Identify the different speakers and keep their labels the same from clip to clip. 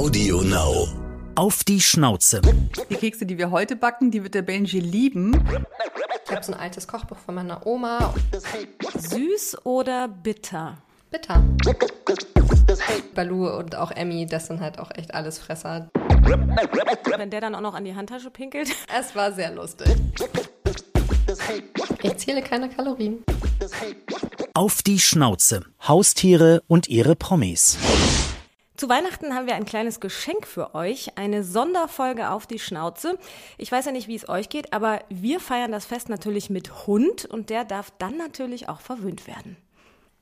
Speaker 1: Audio Now.
Speaker 2: Auf die Schnauze.
Speaker 3: Die Kekse, die wir heute backen, die wird der Benji lieben.
Speaker 4: Ich habe so ein altes Kochbuch von meiner Oma.
Speaker 5: Süß oder bitter?
Speaker 4: Bitter. Balu und auch Emmy, das sind halt auch echt alles Fresser.
Speaker 5: Wenn der dann auch noch an die Handtasche pinkelt.
Speaker 4: Es war sehr lustig. Ich zähle keine Kalorien.
Speaker 2: Auf die Schnauze. Haustiere und ihre Promis.
Speaker 5: Zu Weihnachten haben wir ein kleines Geschenk für euch, eine Sonderfolge auf die Schnauze. Ich weiß ja nicht, wie es euch geht, aber wir feiern das Fest natürlich mit Hund und der darf dann natürlich auch verwöhnt werden.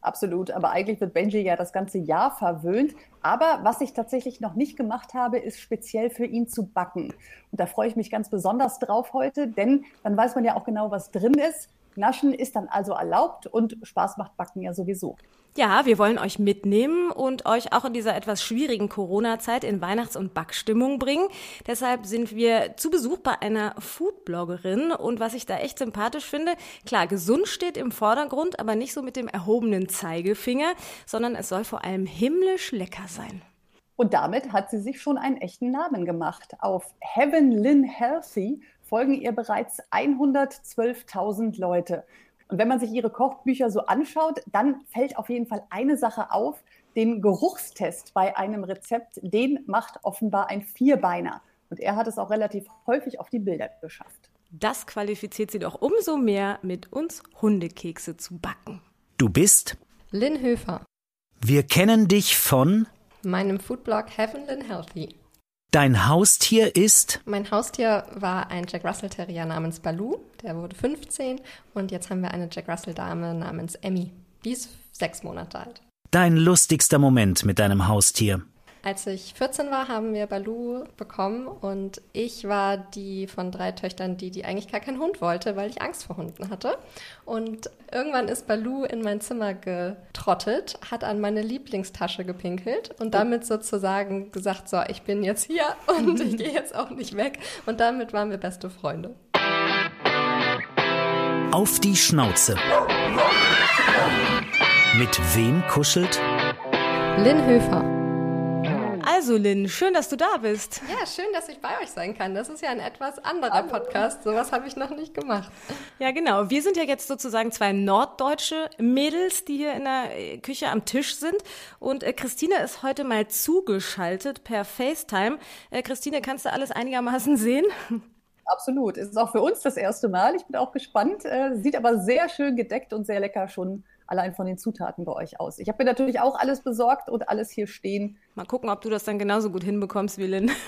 Speaker 3: Absolut, aber eigentlich wird Benji ja das ganze Jahr verwöhnt. Aber was ich tatsächlich noch nicht gemacht habe, ist speziell für ihn zu backen. Und da freue ich mich ganz besonders drauf heute, denn dann weiß man ja auch genau, was drin ist. Naschen ist dann also erlaubt und Spaß macht Backen ja sowieso.
Speaker 5: Ja, wir wollen euch mitnehmen und euch auch in dieser etwas schwierigen Corona-Zeit in Weihnachts- und Backstimmung bringen. Deshalb sind wir zu Besuch bei einer Foodbloggerin und was ich da echt sympathisch finde, klar, gesund steht im Vordergrund, aber nicht so mit dem erhobenen Zeigefinger, sondern es soll vor allem himmlisch lecker sein.
Speaker 3: Und damit hat sie sich schon einen echten Namen gemacht. Auf Heaven Lynn Healthy folgen ihr bereits 112.000 Leute. Und wenn man sich ihre Kochbücher so anschaut, dann fällt auf jeden Fall eine Sache auf. Den Geruchstest bei einem Rezept, den macht offenbar ein Vierbeiner. Und er hat es auch relativ häufig auf die Bilder geschafft.
Speaker 5: Das qualifiziert sie doch umso mehr, mit uns Hundekekse zu backen.
Speaker 2: Du bist?
Speaker 4: Lynn Höfer.
Speaker 2: Wir kennen dich von?
Speaker 4: Meinem Foodblog Heaven Lynn Healthy.
Speaker 2: Dein Haustier ist?
Speaker 4: Mein Haustier war ein Jack Russell Terrier namens Baloo. Der wurde 15 und jetzt haben wir eine Jack Russell Dame namens Emmy. Die ist sechs Monate alt.
Speaker 2: Dein lustigster Moment mit deinem Haustier?
Speaker 4: Als ich 14 war, haben wir Baloo bekommen und ich war die von drei Töchtern, die, die eigentlich gar keinen Hund wollte, weil ich Angst vor Hunden hatte. Und irgendwann ist Baloo in mein Zimmer getrottet, hat an meine Lieblingstasche gepinkelt und damit sozusagen gesagt, so, ich bin jetzt hier und ich gehe jetzt auch nicht weg. Und damit waren wir beste Freunde.
Speaker 2: Auf die Schnauze. Mit wem kuschelt?
Speaker 4: Lynn Höfer.
Speaker 5: Also Lynn, schön, dass du da bist.
Speaker 4: Ja, schön, dass ich bei euch sein kann. Das ist ja ein etwas anderer Podcast. Sowas habe ich noch nicht gemacht.
Speaker 5: Ja, genau. Wir sind ja jetzt sozusagen zwei norddeutsche Mädels, die hier in der Küche am Tisch sind. Und äh, Christine ist heute mal zugeschaltet per FaceTime. Äh, Christine, kannst du alles einigermaßen sehen?
Speaker 3: Absolut. Es ist auch für uns das erste Mal. Ich bin auch gespannt. Äh, sieht aber sehr schön gedeckt und sehr lecker schon allein von den Zutaten bei euch aus. Ich habe mir natürlich auch alles besorgt und alles hier stehen.
Speaker 5: Mal gucken, ob du das dann genauso gut hinbekommst wie Lynn.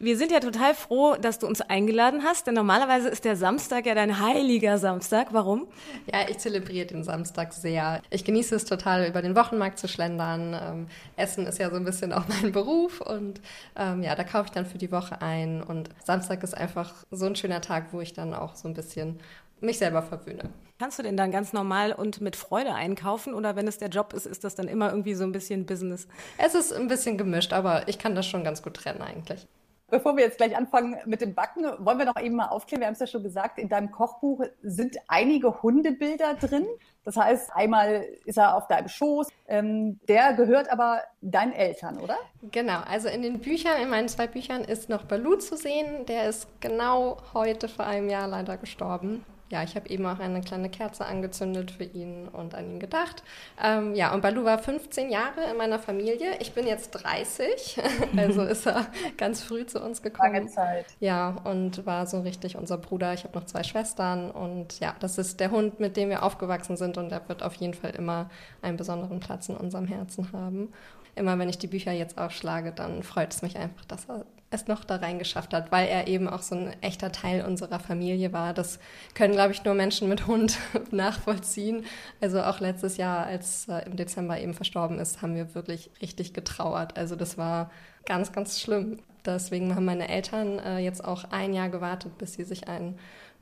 Speaker 5: Wir sind ja total froh, dass du uns eingeladen hast, denn normalerweise ist der Samstag ja dein heiliger Samstag. Warum?
Speaker 4: Ja, ich zelebriere den Samstag sehr. Ich genieße es total, über den Wochenmarkt zu schlendern. Ähm, Essen ist ja so ein bisschen auch mein Beruf und ähm, ja, da kaufe ich dann für die Woche ein und Samstag ist einfach so ein schöner Tag, wo ich dann auch so ein bisschen mich selber verwöhne.
Speaker 5: Kannst du denn dann ganz normal und mit Freude einkaufen oder wenn es der Job ist, ist das dann immer irgendwie so ein bisschen Business?
Speaker 4: Es ist ein bisschen gemischt, aber ich kann das schon ganz gut trennen eigentlich.
Speaker 3: Bevor wir jetzt gleich anfangen mit dem Backen, wollen wir noch eben mal aufklären. Wir haben es ja schon gesagt, in deinem Kochbuch sind einige Hundebilder drin. Das heißt, einmal ist er auf deinem Schoß. Ähm, der gehört aber deinen Eltern, oder?
Speaker 4: Genau. Also in den Büchern, in meinen zwei Büchern ist noch Baloo zu sehen. Der ist genau heute vor einem Jahr leider gestorben ja, ich habe eben auch eine kleine Kerze angezündet für ihn und an ihn gedacht. Ähm, ja, und Balu war 15 Jahre in meiner Familie. Ich bin jetzt 30, also ist er ganz früh zu uns gekommen.
Speaker 3: Lange Zeit.
Speaker 4: Ja, und war so richtig unser Bruder. Ich habe noch zwei Schwestern und ja, das ist der Hund, mit dem wir aufgewachsen sind und der wird auf jeden Fall immer einen besonderen Platz in unserem Herzen haben. Immer wenn ich die Bücher jetzt aufschlage, dann freut es mich einfach, dass er es noch da reingeschafft hat, weil er eben auch so ein echter Teil unserer Familie war. Das können, glaube ich, nur Menschen mit Hund nachvollziehen. Also auch letztes Jahr, als er im Dezember eben verstorben ist, haben wir wirklich richtig getrauert. Also das war ganz, ganz schlimm. Deswegen haben meine Eltern äh, jetzt auch ein Jahr gewartet, bis sie sich einen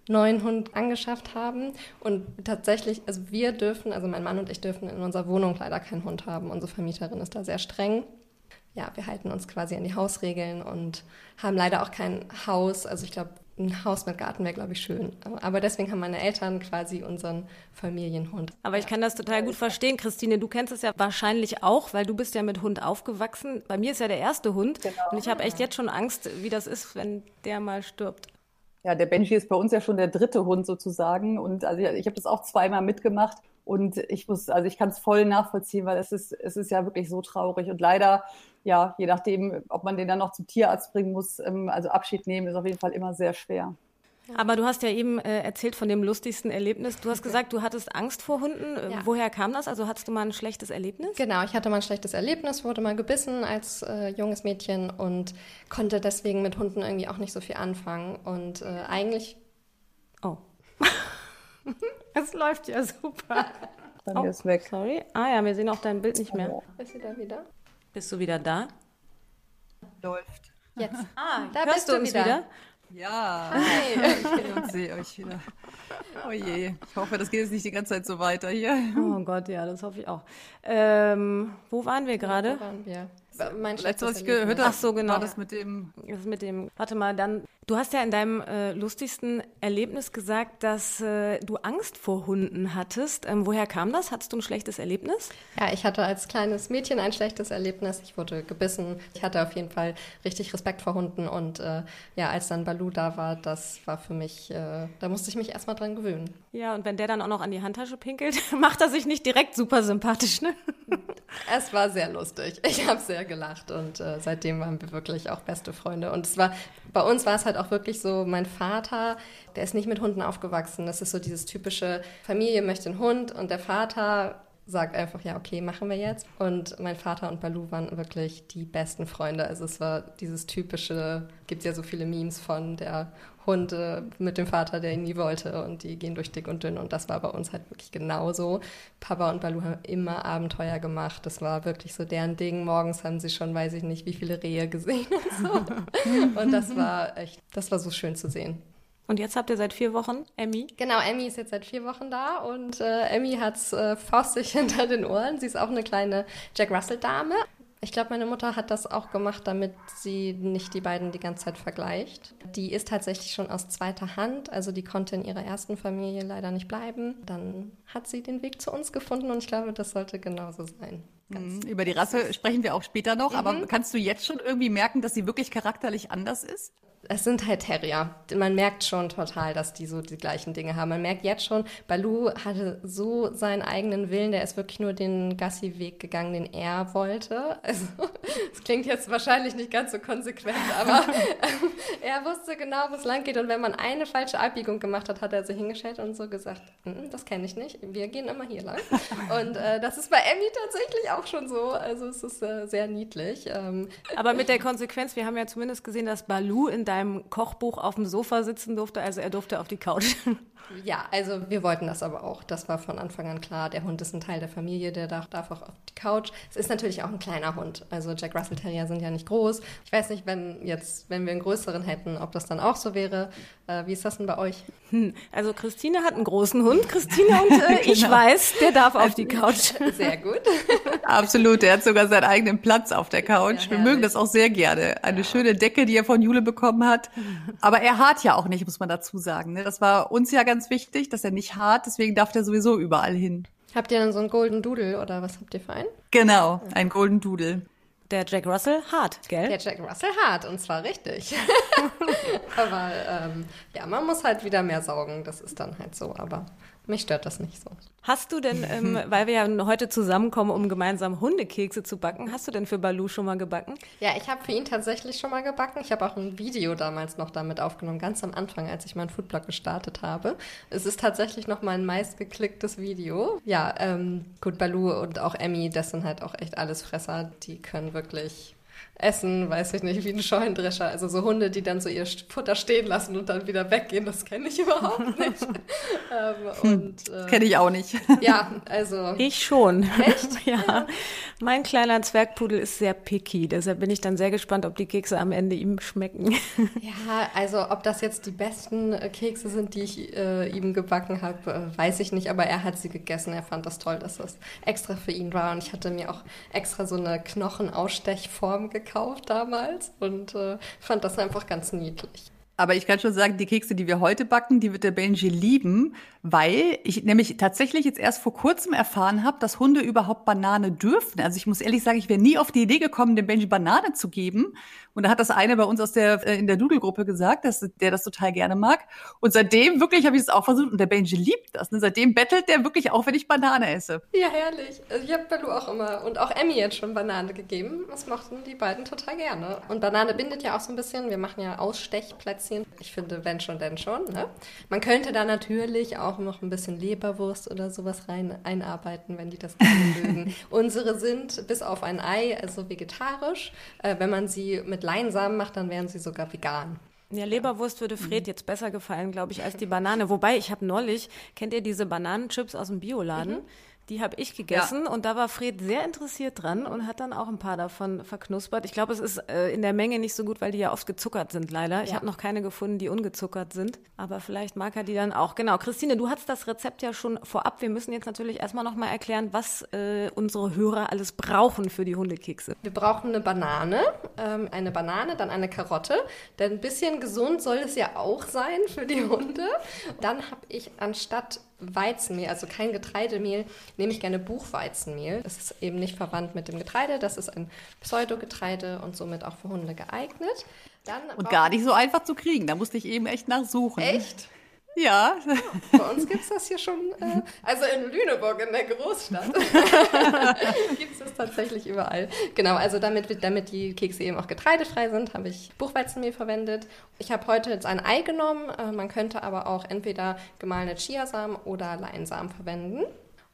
Speaker 4: neuen Hund angeschafft haben. Und tatsächlich, also wir dürfen, also mein Mann und ich dürfen in unserer Wohnung leider keinen Hund haben. Unsere Vermieterin ist da sehr streng ja, wir halten uns quasi an die Hausregeln und haben leider auch kein Haus. Also ich glaube, ein Haus mit Garten wäre, glaube ich, schön. Aber deswegen haben meine Eltern quasi unseren Familienhund.
Speaker 5: Aber ich kann das total gut verstehen, Christine. Du kennst es ja wahrscheinlich auch, weil du bist ja mit Hund aufgewachsen. Bei mir ist ja der erste Hund genau. und ich habe echt jetzt schon Angst, wie das ist, wenn der mal stirbt.
Speaker 3: Ja, der Benji ist bei uns ja schon der dritte Hund sozusagen und also ich, ich habe das auch zweimal mitgemacht und ich muss, also ich kann es voll nachvollziehen, weil es ist, es ist ja wirklich so traurig und leider ja, je nachdem, ob man den dann noch zum Tierarzt bringen muss, ähm, also Abschied nehmen ist auf jeden Fall immer sehr schwer.
Speaker 5: Aber du hast ja eben äh, erzählt von dem lustigsten Erlebnis. Du hast gesagt, du hattest Angst vor Hunden. Äh, ja. Woher kam das? Also hattest du mal ein schlechtes Erlebnis?
Speaker 4: Genau, ich hatte mal ein schlechtes Erlebnis, wurde mal gebissen als äh, junges Mädchen und konnte deswegen mit Hunden irgendwie auch nicht so viel anfangen. Und äh, eigentlich.
Speaker 5: Oh. Es läuft ja super.
Speaker 3: Dann oh, ist weg.
Speaker 5: Sorry. Ah ja, wir sehen auch dein Bild nicht mehr. Oh.
Speaker 4: Ist sie da wieder?
Speaker 5: Bist du wieder da?
Speaker 3: Läuft.
Speaker 4: Jetzt.
Speaker 5: Ah, da bist du uns wieder. wieder?
Speaker 3: Ja, Hi. ich und sehe euch wieder. Oh je, ich hoffe, das geht jetzt nicht die ganze Zeit so weiter hier.
Speaker 5: Oh Gott, ja, das hoffe ich auch. Ähm, wo waren wir gerade?
Speaker 4: Wo waren wir?
Speaker 3: Mein Letztes, was ich gehört habe,
Speaker 5: Ach so, genau.
Speaker 3: war das mit dem...
Speaker 5: Das mit dem, warte mal, dann Du hast ja in deinem äh, lustigsten Erlebnis gesagt, dass äh, du Angst vor Hunden hattest. Ähm, woher kam das? Hattest du ein schlechtes Erlebnis?
Speaker 4: Ja, ich hatte als kleines Mädchen ein schlechtes Erlebnis. Ich wurde gebissen. Ich hatte auf jeden Fall richtig Respekt vor Hunden. Und äh, ja, als dann Balu da war, das war für mich, äh, da musste ich mich erstmal dran gewöhnen.
Speaker 5: Ja, und wenn der dann auch noch an die Handtasche pinkelt, macht er sich nicht direkt super sympathisch, ne?
Speaker 4: Es war sehr lustig. Ich habe sehr gelacht und äh, seitdem waren wir wirklich auch beste Freunde. Und es war, bei uns war es halt auch wirklich so, mein Vater, der ist nicht mit Hunden aufgewachsen. Das ist so dieses typische, Familie möchte einen Hund und der Vater sagt einfach, ja, okay, machen wir jetzt. Und mein Vater und Balu waren wirklich die besten Freunde. Also es war dieses typische, gibt ja so viele Memes von der Hund äh, mit dem Vater, der ihn nie wollte und die gehen durch dick und dünn und das war bei uns halt wirklich genauso. Papa und Balu haben immer Abenteuer gemacht. Das war wirklich so deren Ding. Morgens haben sie schon, weiß ich nicht, wie viele Rehe gesehen und so. und das war echt, das war so schön zu sehen.
Speaker 5: Und jetzt habt ihr seit vier Wochen Emmy?
Speaker 4: Genau, Emmy ist jetzt seit vier Wochen da und äh, Emmy hat's äh, faustig hinter den Ohren. Sie ist auch eine kleine Jack Russell-Dame. Ich glaube, meine Mutter hat das auch gemacht, damit sie nicht die beiden die ganze Zeit vergleicht. Die ist tatsächlich schon aus zweiter Hand, also die konnte in ihrer ersten Familie leider nicht bleiben. Dann hat sie den Weg zu uns gefunden und ich glaube, das sollte genauso sein.
Speaker 3: Ganz mhm. Über die Rasse sprechen wir auch später noch, mhm. aber kannst du jetzt schon irgendwie merken, dass sie wirklich charakterlich anders ist?
Speaker 4: Es sind halt Terrier. Man merkt schon total, dass die so die gleichen Dinge haben. Man merkt jetzt schon, Balu hatte so seinen eigenen Willen, der ist wirklich nur den Gassi-Weg gegangen, den er wollte. Also, das klingt jetzt wahrscheinlich nicht ganz so konsequent, aber ähm, er wusste genau, wo es lang geht. Und wenn man eine falsche Abbiegung gemacht hat, hat er sich hingestellt und so gesagt, mm, das kenne ich nicht, wir gehen immer hier lang. Und äh, das ist bei Emmy tatsächlich auch schon so. Also es ist äh, sehr niedlich. Ähm,
Speaker 5: aber mit der Konsequenz, wir haben ja zumindest gesehen, dass Balu in deinem deinem Kochbuch auf dem Sofa sitzen durfte, also er durfte auf die Couch.
Speaker 4: Ja, also wir wollten das aber auch. Das war von Anfang an klar. Der Hund ist ein Teil der Familie, der darf, darf auch auf die Couch. Es ist natürlich auch ein kleiner Hund. Also Jack Russell Terrier sind ja nicht groß. Ich weiß nicht, wenn jetzt, wenn wir einen größeren hätten, ob das dann auch so wäre. Äh, wie ist das denn bei euch?
Speaker 5: Hm, also Christine hat einen großen Hund. Christine und äh, genau. ich weiß, der darf auf die Couch.
Speaker 4: Sehr gut.
Speaker 3: Absolut. Er hat sogar seinen eigenen Platz auf der Couch. Ja, wir mögen das auch sehr gerne. Eine ja. schöne Decke, die er von Jule bekommen hat. Aber er hart ja auch nicht, muss man dazu sagen. Ne? Das war uns ja ganz ganz wichtig, dass er nicht hart, deswegen darf der sowieso überall hin.
Speaker 4: Habt ihr dann so einen Golden Doodle oder was habt ihr für einen?
Speaker 3: Genau, ein Golden Doodle.
Speaker 5: Der Jack Russell hart, gell?
Speaker 4: Der Jack Russell hart und zwar richtig. aber ähm, ja, man muss halt wieder mehr saugen, das ist dann halt so, aber mich stört das nicht so.
Speaker 5: Hast du denn, ähm, weil wir ja heute zusammenkommen, um gemeinsam Hundekekse zu backen, hast du denn für Balu schon mal gebacken?
Speaker 4: Ja, ich habe für ihn tatsächlich schon mal gebacken. Ich habe auch ein Video damals noch damit aufgenommen, ganz am Anfang, als ich meinen Foodblog gestartet habe. Es ist tatsächlich noch mein meistgeklicktes Video. Ja, ähm, gut, Balu und auch Emmy, das sind halt auch echt alles Fresser. Die können wirklich essen, weiß ich nicht, wie ein Scheunendrescher. Also so Hunde, die dann so ihr Futter stehen lassen und dann wieder weggehen, das kenne ich überhaupt nicht.
Speaker 3: ähm, hm, und, äh, kenne ich auch nicht.
Speaker 4: ja, also.
Speaker 5: Ich schon.
Speaker 4: Echt?
Speaker 5: ja. ja. Mein kleiner Zwergpudel ist sehr picky, deshalb bin ich dann sehr gespannt, ob die Kekse am Ende ihm schmecken.
Speaker 4: ja, also ob das jetzt die besten äh, Kekse sind, die ich äh, ihm gebacken habe, äh, weiß ich nicht, aber er hat sie gegessen. Er fand das toll, dass das extra für ihn war und ich hatte mir auch extra so eine Knochenausstechform gekauft gekauft damals und äh, fand das einfach ganz niedlich.
Speaker 3: Aber ich kann schon sagen, die Kekse, die wir heute backen, die wird der Benji lieben, weil ich nämlich tatsächlich jetzt erst vor kurzem erfahren habe, dass Hunde überhaupt Banane dürfen. Also ich muss ehrlich sagen, ich wäre nie auf die Idee gekommen, dem Benji Banane zu geben. Und da hat das eine bei uns aus der äh, in der Doodle-Gruppe gesagt, dass der das total gerne mag. Und seitdem wirklich habe ich es auch versucht und der Benji liebt das. Und seitdem bettelt der wirklich auch, wenn ich Banane esse.
Speaker 4: Ja, herrlich. Also ich habe Baloo auch immer und auch Emmy jetzt schon Banane gegeben. Das mochten die beiden total gerne. Und Banane bindet ja auch so ein bisschen. Wir machen ja Ausstechplätzchen. Ich finde, wenn schon, denn schon. Ne? Man könnte da natürlich auch noch ein bisschen Leberwurst oder sowas rein einarbeiten, wenn die das gerne mögen. Unsere sind bis auf ein Ei also vegetarisch. Äh, wenn man sie mit Leinsamen macht, dann wären sie sogar vegan.
Speaker 5: Ja, Leberwurst würde Fred mhm. jetzt besser gefallen, glaube ich, als die Banane. Wobei, ich habe neulich, kennt ihr diese Bananenchips aus dem Bioladen? Mhm. Die habe ich gegessen ja. und da war Fred sehr interessiert dran und hat dann auch ein paar davon verknuspert. Ich glaube, es ist äh, in der Menge nicht so gut, weil die ja oft gezuckert sind, leider. Ich habe noch keine gefunden, die ungezuckert sind. Aber vielleicht mag er die dann auch. Genau, Christine, du hattest das Rezept ja schon vorab. Wir müssen jetzt natürlich erstmal nochmal erklären, was äh, unsere Hörer alles brauchen für die Hundekekse.
Speaker 4: Wir brauchen eine Banane, ähm, eine Banane, dann eine Karotte. Denn ein bisschen gesund soll es ja auch sein für die Hunde. Dann habe ich anstatt Weizenmehl, also kein Getreidemehl, nehme ich gerne Buchweizenmehl. Das ist eben nicht verwandt mit dem Getreide, das ist ein Pseudogetreide und somit auch für Hunde geeignet.
Speaker 3: und gar nicht so einfach zu kriegen, da musste ich eben echt nachsuchen.
Speaker 4: Echt?
Speaker 3: Ja.
Speaker 4: Bei uns gibt es das hier schon, äh, also in Lüneburg, in der Großstadt, gibt es das tatsächlich überall. Genau, also damit, damit die Kekse eben auch getreidefrei sind, habe ich Buchweizenmehl verwendet. Ich habe heute jetzt ein Ei genommen, äh, man könnte aber auch entweder gemahlene Chiasamen oder Leinsamen verwenden.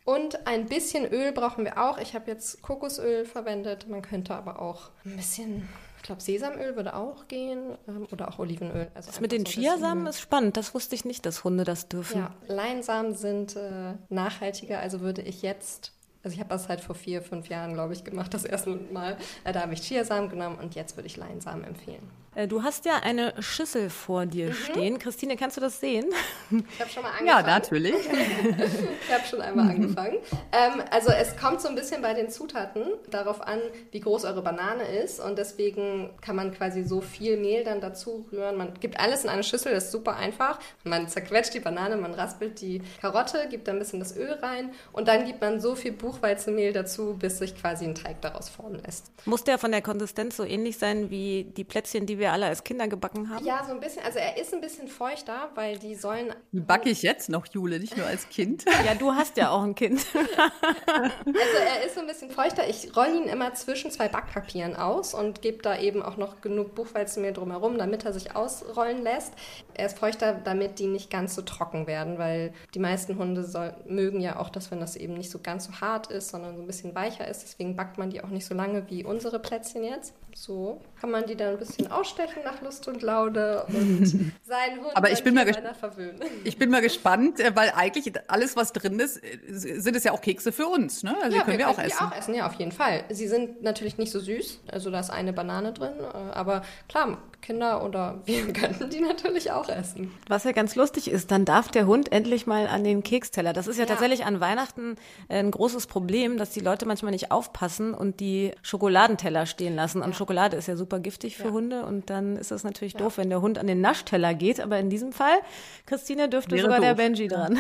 Speaker 4: Und ein bisschen Öl brauchen wir auch. Ich habe jetzt Kokosöl verwendet. Man könnte aber auch ein bisschen ich glaube, Sesamöl würde auch gehen ähm, oder auch Olivenöl.
Speaker 5: Also das mit den so Chiasamen ist spannend. Das wusste ich nicht, dass Hunde das dürfen.
Speaker 4: Ja, Leinsamen sind äh, nachhaltiger. Also würde ich jetzt also ich habe das halt vor vier, fünf Jahren, glaube ich, gemacht, das erste Mal. Äh, da habe ich Chiasamen genommen und jetzt würde ich Leinsamen empfehlen.
Speaker 5: Äh, du hast ja eine Schüssel vor dir mhm. stehen. Christine, kannst du das sehen?
Speaker 4: Ich habe schon mal angefangen.
Speaker 3: Ja, natürlich.
Speaker 4: ich habe schon einmal angefangen. Ähm, also es kommt so ein bisschen bei den Zutaten darauf an, wie groß eure Banane ist und deswegen kann man quasi so viel Mehl dann dazu rühren. Man gibt alles in eine Schüssel, das ist super einfach. Man zerquetscht die Banane, man raspelt die Karotte, gibt da ein bisschen das Öl rein und dann gibt man so viel Buchweizenmehl dazu, bis sich quasi ein Teig daraus formen lässt.
Speaker 5: Muss der von der Konsistenz so ähnlich sein wie die Plätzchen, die wir wir alle als Kinder gebacken haben?
Speaker 4: Ja, so ein bisschen. Also er ist ein bisschen feuchter, weil die sollen.
Speaker 3: Die backe ich jetzt noch, Jule, nicht nur als Kind.
Speaker 5: ja, du hast ja auch ein Kind.
Speaker 4: also er ist so ein bisschen feuchter. Ich rolle ihn immer zwischen zwei Backpapieren aus und gebe da eben auch noch genug Buchweizenmehl drumherum, damit er sich ausrollen lässt. Er ist feuchter, damit die nicht ganz so trocken werden, weil die meisten Hunde soll, mögen ja auch, dass wenn das eben nicht so ganz so hart ist, sondern so ein bisschen weicher ist. Deswegen backt man die auch nicht so lange wie unsere Plätzchen jetzt. So kann man die dann ein bisschen ausstechen nach Lust und Laune und seinen Hund
Speaker 3: Aber ich bin, mal verwöhnen. ich bin mal gespannt, äh, weil eigentlich alles, was drin ist, äh, sind es ja auch Kekse für uns. Ne? Also
Speaker 4: ja,
Speaker 3: die können
Speaker 4: wir,
Speaker 3: wir auch essen.
Speaker 4: auch essen. Ja, auf jeden Fall. Sie sind natürlich nicht so süß, also da ist eine Banane drin, äh, aber klar, Kinder oder wir könnten die natürlich auch essen.
Speaker 5: Was ja ganz lustig ist, dann darf der Hund endlich mal an den Keksteller. Das ist ja, ja. tatsächlich an Weihnachten ein großes Problem, dass die Leute manchmal nicht aufpassen und die Schokoladenteller stehen lassen. Und Schokolade ist ja super giftig für ja. Hunde und dann ist das natürlich ja. doof, wenn der Hund an den Naschteller geht. Aber in diesem Fall, Christine, dürfte Wäre sogar doof. der Benji dran.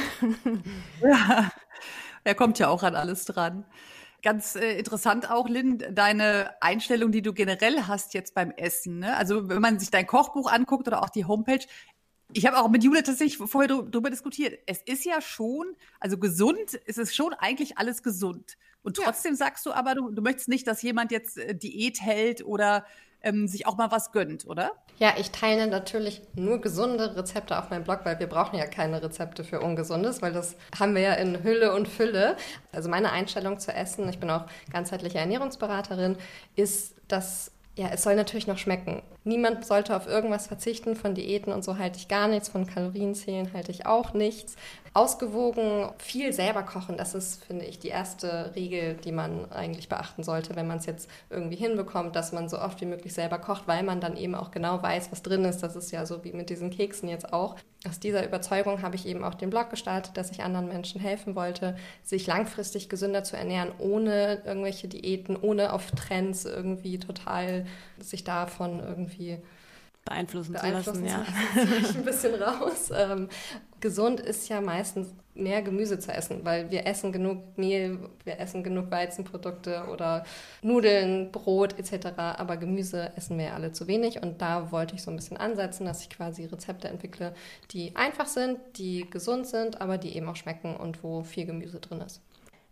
Speaker 3: Ja, er kommt ja auch an alles dran. Ganz äh, interessant auch, Lynn, deine Einstellung, die du generell hast jetzt beim Essen. Ne? Also wenn man sich dein Kochbuch anguckt oder auch die Homepage, ich habe auch mit Jule tatsächlich vorher darüber diskutiert. Es ist ja schon, also gesund, es ist schon eigentlich alles gesund. Und trotzdem ja. sagst du aber, du, du möchtest nicht, dass jemand jetzt äh, Diät hält oder ähm, sich auch mal was gönnt, oder?
Speaker 4: Ja, ich teile natürlich nur gesunde Rezepte auf meinem Blog, weil wir brauchen ja keine Rezepte für Ungesundes, weil das haben wir ja in Hülle und Fülle. Also meine Einstellung zu Essen, ich bin auch ganzheitliche Ernährungsberaterin, ist, dass ja, es soll natürlich noch schmecken. Niemand sollte auf irgendwas verzichten. Von Diäten und so halte ich gar nichts. Von Kalorienzählen halte ich auch nichts ausgewogen, viel selber kochen. Das ist, finde ich, die erste Regel, die man eigentlich beachten sollte, wenn man es jetzt irgendwie hinbekommt, dass man so oft wie möglich selber kocht, weil man dann eben auch genau weiß, was drin ist. Das ist ja so wie mit diesen Keksen jetzt auch. Aus dieser Überzeugung habe ich eben auch den Blog gestartet, dass ich anderen Menschen helfen wollte, sich langfristig gesünder zu ernähren, ohne irgendwelche Diäten, ohne auf Trends irgendwie total sich davon irgendwie
Speaker 5: beeinflussen,
Speaker 4: beeinflussen
Speaker 5: zu lassen.
Speaker 4: Ja. Lassen, ein bisschen raus. Ähm, gesund ist ja meistens mehr Gemüse zu essen, weil wir essen genug Mehl, wir essen genug Weizenprodukte oder Nudeln, Brot etc. Aber Gemüse essen wir ja alle zu wenig und da wollte ich so ein bisschen ansetzen, dass ich quasi Rezepte entwickle, die einfach sind, die gesund sind, aber die eben auch schmecken und wo viel Gemüse drin ist.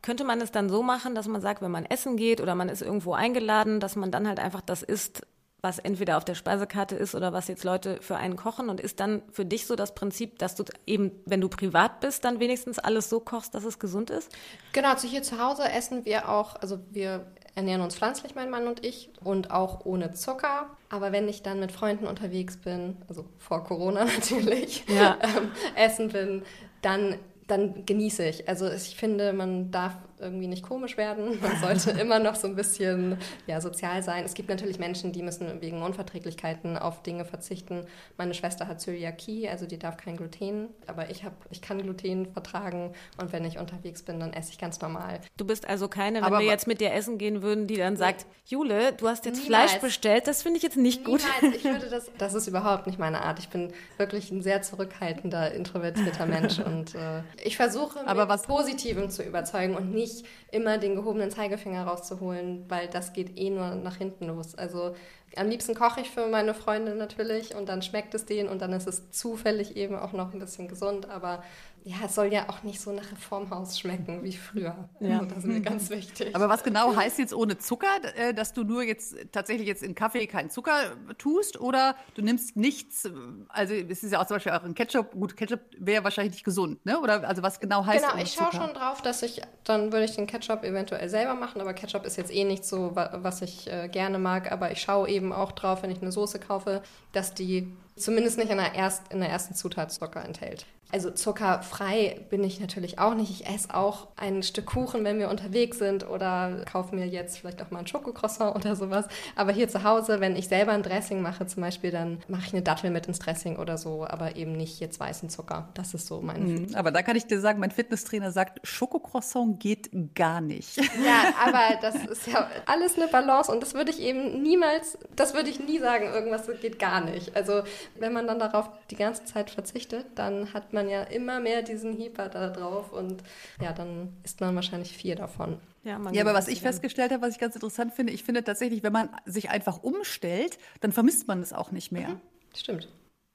Speaker 5: Könnte man es dann so machen, dass man sagt, wenn man essen geht oder man ist irgendwo eingeladen, dass man dann halt einfach das isst, was entweder auf der Speisekarte ist oder was jetzt Leute für einen kochen und ist dann für dich so das Prinzip, dass du eben, wenn du privat bist, dann wenigstens alles so kochst, dass es gesund ist?
Speaker 4: Genau, also hier zu Hause essen wir auch, also wir ernähren uns pflanzlich, mein Mann und ich, und auch ohne Zucker. Aber wenn ich dann mit Freunden unterwegs bin, also vor Corona natürlich, ja. ähm, essen bin, dann dann genieße ich. Also ich finde, man darf irgendwie nicht komisch werden. Man sollte immer noch so ein bisschen ja, sozial sein. Es gibt natürlich Menschen, die müssen wegen Unverträglichkeiten auf Dinge verzichten. Meine Schwester hat Zöliakie, also die darf kein Gluten. Aber ich, hab, ich kann Gluten vertragen und wenn ich unterwegs bin, dann esse ich ganz normal.
Speaker 5: Du bist also keine, wenn aber wir jetzt mit dir essen gehen würden, die dann sagt, Jule, du hast jetzt niemals. Fleisch bestellt, das finde ich jetzt nicht
Speaker 4: niemals.
Speaker 5: gut.
Speaker 4: Ich würde das, das ist überhaupt nicht meine Art. Ich bin wirklich ein sehr zurückhaltender, introvertierter Mensch und äh, ich versuche, aber was Positivem zu überzeugen und nicht nicht immer den gehobenen Zeigefinger rauszuholen, weil das geht eh nur nach hinten los. Also am liebsten koche ich für meine Freunde natürlich und dann schmeckt es denen und dann ist es zufällig eben auch noch ein bisschen gesund, aber ja, es soll ja auch nicht so nach Reformhaus schmecken wie früher. Ja. Das ist mir ganz wichtig.
Speaker 3: Aber was genau heißt jetzt ohne Zucker, äh, dass du nur jetzt tatsächlich jetzt in Kaffee keinen Zucker tust oder du nimmst nichts, also es ist ja auch zum Beispiel auch ein Ketchup, gut, Ketchup wäre wahrscheinlich nicht gesund, ne? Oder also was genau heißt
Speaker 4: Genau, ich schaue schon drauf, dass ich, dann würde ich den Ketchup eventuell selber machen, aber Ketchup ist jetzt eh nicht so, was ich äh, gerne mag, aber ich schaue eben auch drauf, wenn ich eine Soße kaufe, dass die zumindest nicht in der, erst, in der ersten Zutat Zucker enthält. Also zuckerfrei bin ich natürlich auch nicht. Ich esse auch ein Stück Kuchen, wenn wir unterwegs sind oder kaufe mir jetzt vielleicht auch mal ein Schokocroissant oder sowas. Aber hier zu Hause, wenn ich selber ein Dressing mache zum Beispiel, dann mache ich eine Dattel mit ins Dressing oder so, aber eben nicht jetzt weißen Zucker. Das ist so mein mhm,
Speaker 3: Aber da kann ich dir sagen, mein Fitnesstrainer sagt, Schokocroissant geht gar nicht.
Speaker 4: Ja, aber das ist ja alles eine Balance und das würde ich eben niemals, das würde ich nie sagen, irgendwas geht gar nicht. Also wenn man dann darauf die ganze Zeit verzichtet, dann hat man ja immer mehr diesen Hieper da drauf und ja, dann isst man wahrscheinlich vier davon.
Speaker 3: Ja, ja aber was ich festgestellt habe, was ich ganz interessant finde, ich finde tatsächlich, wenn man sich einfach umstellt, dann vermisst man es auch nicht mehr. Mhm.
Speaker 4: Stimmt.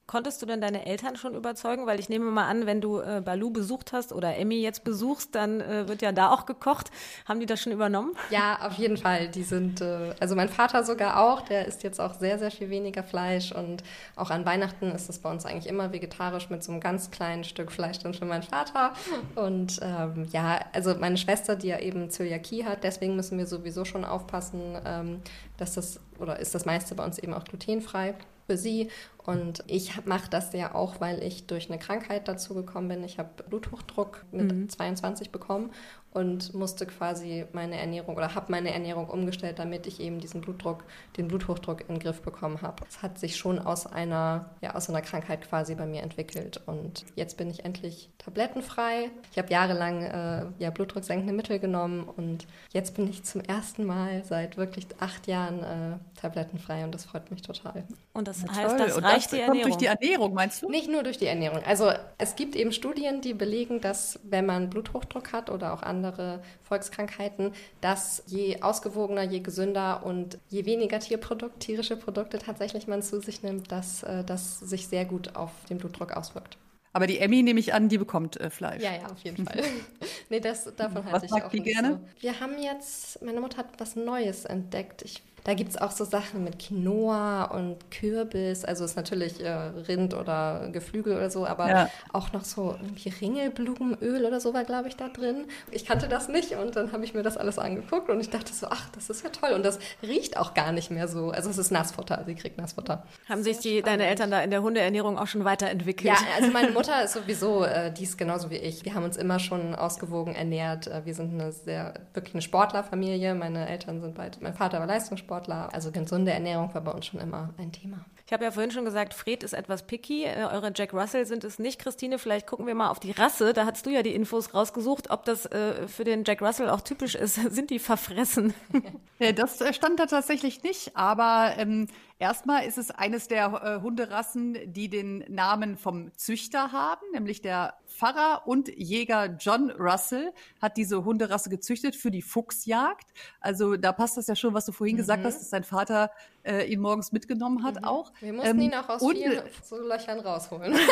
Speaker 5: Konntest du denn deine Eltern schon überzeugen? Weil ich nehme mal an, wenn du äh, Balu besucht hast oder Emmy jetzt besuchst, dann äh, wird ja da auch gekocht. Haben die das schon übernommen?
Speaker 4: Ja, auf jeden Fall. Die sind, äh, also mein Vater sogar auch, der isst jetzt auch sehr, sehr viel weniger Fleisch und auch an Weihnachten ist es bei uns eigentlich immer vegetarisch mit so einem ganz kleinen Stück Fleisch dann für meinen Vater. Und ähm, ja, also meine Schwester, die ja eben Zöliakie hat, deswegen müssen wir sowieso schon aufpassen, ähm, dass das, oder ist das meiste bei uns eben auch glutenfrei für sie. Und ich mache das ja auch, weil ich durch eine Krankheit dazu gekommen bin. Ich habe Bluthochdruck mit mhm. 22 bekommen und musste quasi meine Ernährung oder habe meine Ernährung umgestellt, damit ich eben diesen Blutdruck, den Bluthochdruck in den Griff bekommen habe. Es hat sich schon aus einer, ja, aus einer Krankheit quasi bei mir entwickelt und jetzt bin ich endlich tablettenfrei. Ich habe jahrelang äh, ja, blutdrucksenkende Mittel genommen und jetzt bin ich zum ersten Mal seit wirklich acht Jahren äh, tablettenfrei und das freut mich total.
Speaker 5: Und das heißt, toll. das reicht die Ernährung?
Speaker 3: durch die Ernährung, meinst du?
Speaker 4: Nicht nur durch die Ernährung. Also es gibt eben Studien, die belegen, dass wenn man Bluthochdruck hat oder auch andere andere Volkskrankheiten, dass je ausgewogener, je gesünder und je weniger Tierprodukt, tierische Produkte tatsächlich man zu sich nimmt, dass äh, das sich sehr gut auf den Blutdruck auswirkt.
Speaker 3: Aber die Emmy, nehme ich an, die bekommt äh, Fleisch.
Speaker 4: Ja, ja, auf jeden Fall. nee, das, davon halte ich auch die gerne? So. Wir haben jetzt, meine Mutter hat was Neues entdeckt. Ich da gibt es auch so Sachen mit Quinoa und Kürbis. Also ist natürlich äh, Rind oder Geflügel oder so, aber ja. auch noch so irgendwie Ringelblumenöl oder so war, glaube ich, da drin. Ich kannte das nicht und dann habe ich mir das alles angeguckt und ich dachte so, ach, das ist ja toll. Und das riecht auch gar nicht mehr so. Also es ist Nassfutter, sie kriegt Nassfutter.
Speaker 5: Haben sich die, deine Eltern da in der Hundeernährung auch schon weiterentwickelt?
Speaker 4: Ja, also meine Mutter ist sowieso, äh, die ist genauso wie ich. Wir haben uns immer schon ausgewogen ernährt. Äh, wir sind eine sehr, wirklich eine Sportlerfamilie. Meine Eltern sind beide, mein Vater war Leistungssport Leistungssportler. Also gesunde Ernährung war bei uns schon immer ein Thema.
Speaker 5: Ich habe ja vorhin schon gesagt, Fred ist etwas picky. Äh, eure Jack Russell sind es nicht. Christine, vielleicht gucken wir mal auf die Rasse. Da hast du ja die Infos rausgesucht, ob das äh, für den Jack Russell auch typisch ist. Sind die verfressen?
Speaker 3: Ja, das äh, stand da tatsächlich nicht, aber ähm, erstmal ist es eines der äh, Hunderassen, die den Namen vom Züchter haben, nämlich der Pfarrer und Jäger John Russell hat diese Hunderasse gezüchtet für die Fuchsjagd. Also da passt das ja schon, was du vorhin mhm. gesagt hast, dass sein Vater äh, ihn morgens mitgenommen hat mhm. auch.
Speaker 4: Wir mussten ähm, ihn auch aus vielen so Löchern rausholen.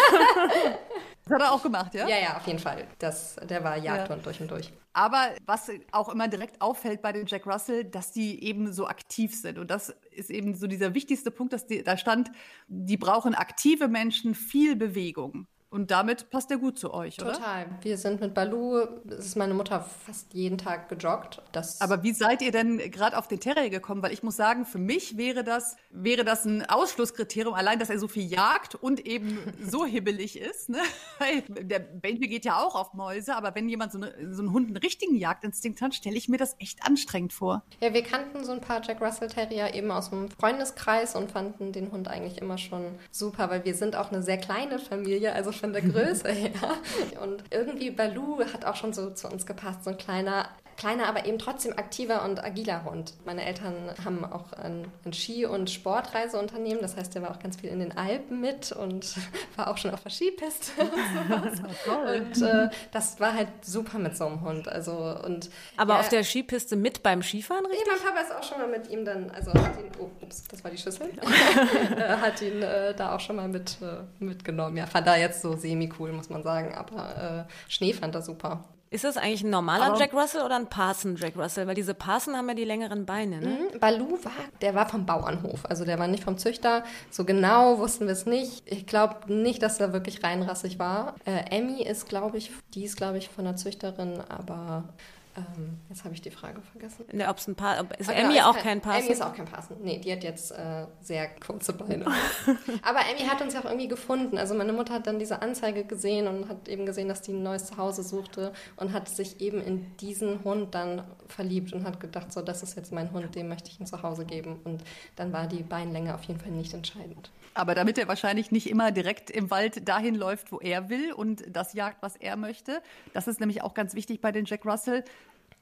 Speaker 3: das hat er auch gemacht, ja?
Speaker 4: Ja, ja, auf jeden Fall. Das, der war Jagdhund ja. durch und durch.
Speaker 3: Aber was auch immer direkt auffällt bei den Jack Russell, dass die eben so aktiv sind. Und das ist eben so dieser wichtigste Punkt, dass die, da stand, die brauchen aktive Menschen, viel Bewegung. Und damit passt er gut zu euch,
Speaker 4: oder? Total. Wir sind mit Balu, es ist meine Mutter fast jeden Tag gejoggt.
Speaker 3: Das Aber wie seid ihr denn gerade auf den Terrier gekommen? Weil ich muss sagen, für mich wäre das, wäre das ein Ausschlusskriterium, allein, dass er so viel jagt und eben so hibbelig ist. Ne? Der Benji geht ja auch auf Mäuse, aber wenn jemand so, eine, so einen Hund einen richtigen Jagdinstinkt hat, stelle ich mir das echt anstrengend vor.
Speaker 4: Ja, wir kannten so ein paar Jack Russell Terrier eben aus dem Freundeskreis und fanden den Hund eigentlich immer schon super, weil wir sind auch eine sehr kleine Familie, also von der Größe her. Und irgendwie Balu hat auch schon so zu uns gepasst, so ein kleiner kleiner, aber eben trotzdem aktiver und agiler Hund. Meine Eltern haben auch ein, ein Ski- und Sportreiseunternehmen, das heißt, der war auch ganz viel in den Alpen mit und war auch schon auf der Skipiste. und, und äh, das war halt super mit so einem Hund. Also, und,
Speaker 5: aber ja, auf der Skipiste mit beim Skifahren,
Speaker 4: richtig? Nee, mein Papa ist auch schon mal mit ihm dann, also hat ihn, oh, ups, das war die Schüssel, äh, hat ihn äh, da auch schon mal mit, äh, mitgenommen. Ja, fand er jetzt so semi-cool, muss man sagen, aber äh, Schnee fand er super.
Speaker 5: Ist das eigentlich ein normaler Aber Jack Russell oder ein Parson Jack Russell? Weil diese Parson haben ja die längeren Beine, ne?
Speaker 4: Mhm, Balu war, der war vom Bauernhof. Also der war nicht vom Züchter. So genau wussten wir es nicht. Ich glaube nicht, dass er wirklich reinrassig war. Äh, Emmy ist, glaube ich, die ist, glaube ich, von der Züchterin, aber ähm, jetzt habe ich die Frage vergessen.
Speaker 5: Ne, ob's ein paar, ist okay, Emmy auch kein Passen?
Speaker 4: Emmy ist auch kein Passen. Nee, die hat jetzt äh, sehr kurze Beine. Aber Emmy hat uns ja auch irgendwie gefunden. Also meine Mutter hat dann diese Anzeige gesehen und hat eben gesehen, dass die ein neues Zuhause suchte und hat sich eben in diesen Hund dann verliebt und hat gedacht, so, das ist jetzt mein Hund, dem möchte ich ein Zuhause geben. Und dann war die Beinlänge auf jeden Fall nicht entscheidend.
Speaker 3: Aber damit er wahrscheinlich nicht immer direkt im Wald dahin läuft, wo er will und das jagt, was er möchte. Das ist nämlich auch ganz wichtig bei den Jack Russell,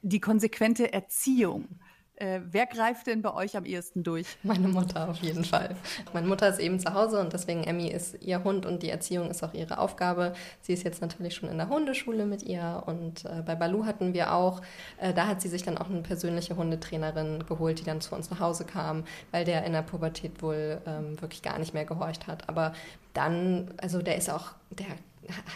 Speaker 3: die konsequente Erziehung. Äh, wer greift denn bei euch am ehesten durch?
Speaker 4: Meine Mutter auf jeden Fall. Meine Mutter ist eben zu Hause und deswegen Emmy ist ihr Hund und die Erziehung ist auch ihre Aufgabe. Sie ist jetzt natürlich schon in der Hundeschule mit ihr und äh, bei Balu hatten wir auch, äh, da hat sie sich dann auch eine persönliche Hundetrainerin geholt, die dann zu uns nach Hause kam, weil der in der Pubertät wohl ähm, wirklich gar nicht mehr gehorcht hat. Aber dann, also der ist auch, der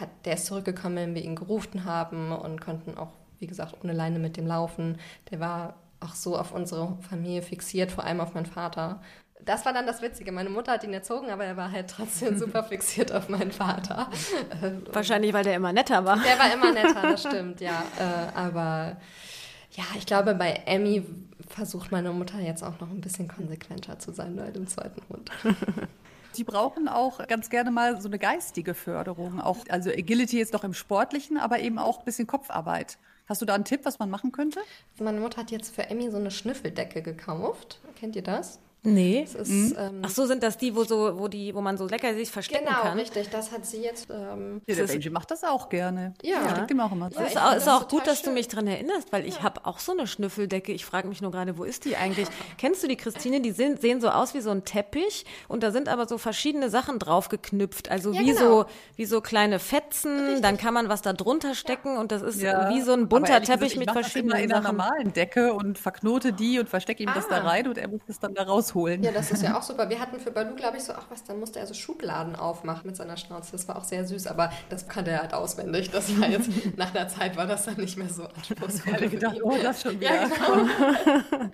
Speaker 4: hat, der ist zurückgekommen, wenn wir ihn gerufen haben und konnten auch, wie gesagt, ohne Leine mit dem laufen. Der war auch so auf unsere Familie fixiert, vor allem auf meinen Vater. Das war dann das Witzige. Meine Mutter hat ihn erzogen, aber er war halt trotzdem super fixiert auf meinen Vater.
Speaker 5: Wahrscheinlich, weil der immer netter war.
Speaker 4: Der war immer netter, das stimmt, ja. Äh, aber ja, ich glaube, bei Emmy versucht meine Mutter jetzt auch noch ein bisschen konsequenter zu sein bei dem zweiten Hund.
Speaker 3: Die brauchen auch ganz gerne mal so eine geistige Förderung. Auch, also Agility ist doch im Sportlichen, aber eben auch ein bisschen Kopfarbeit. Hast du da einen Tipp, was man machen könnte?
Speaker 4: Meine Mutter hat jetzt für Emmy so eine Schnüffeldecke gekauft. Kennt ihr das?
Speaker 5: Nee. Ist, mhm. ähm, Ach so, sind das die, wo so, wo die, wo man so lecker sich verstecken
Speaker 4: genau,
Speaker 5: kann?
Speaker 4: Genau, richtig. Das hat sie jetzt. Ähm,
Speaker 3: ja, der Benji macht das auch gerne.
Speaker 5: Ja. Versteckt ihm auch immer. Ja, ist, auch, ist auch gut, dass schön. du mich daran erinnerst, weil ich ja. habe auch so eine Schnüffeldecke. Ich frage mich nur gerade, wo ist die eigentlich? Kennst du die, Christine? Die sind, sehen so aus wie so ein Teppich und da sind aber so verschiedene Sachen drauf geknüpft. Also ja, wie genau. so, wie so kleine Fetzen. Richtig. Dann kann man was da drunter stecken und das ist wie so ein bunter Teppich gesagt, mit verschiedenen das immer
Speaker 3: in einer normalen Decke und verknote die und verstecke ihm ah. das da ah. rein und er muss das dann da rausholen.
Speaker 4: Ja, das ist ja auch super. Wir hatten für Balu, glaube ich, so, ach was, dann musste er so Schubladen aufmachen mit seiner Schnauze. Das war auch sehr süß, aber das kannte er halt auswendig. Das war jetzt, nach einer Zeit war das dann nicht mehr so anspruchsvoll. Ich gedacht,
Speaker 3: oh, das schon wieder. Ja,
Speaker 5: genau.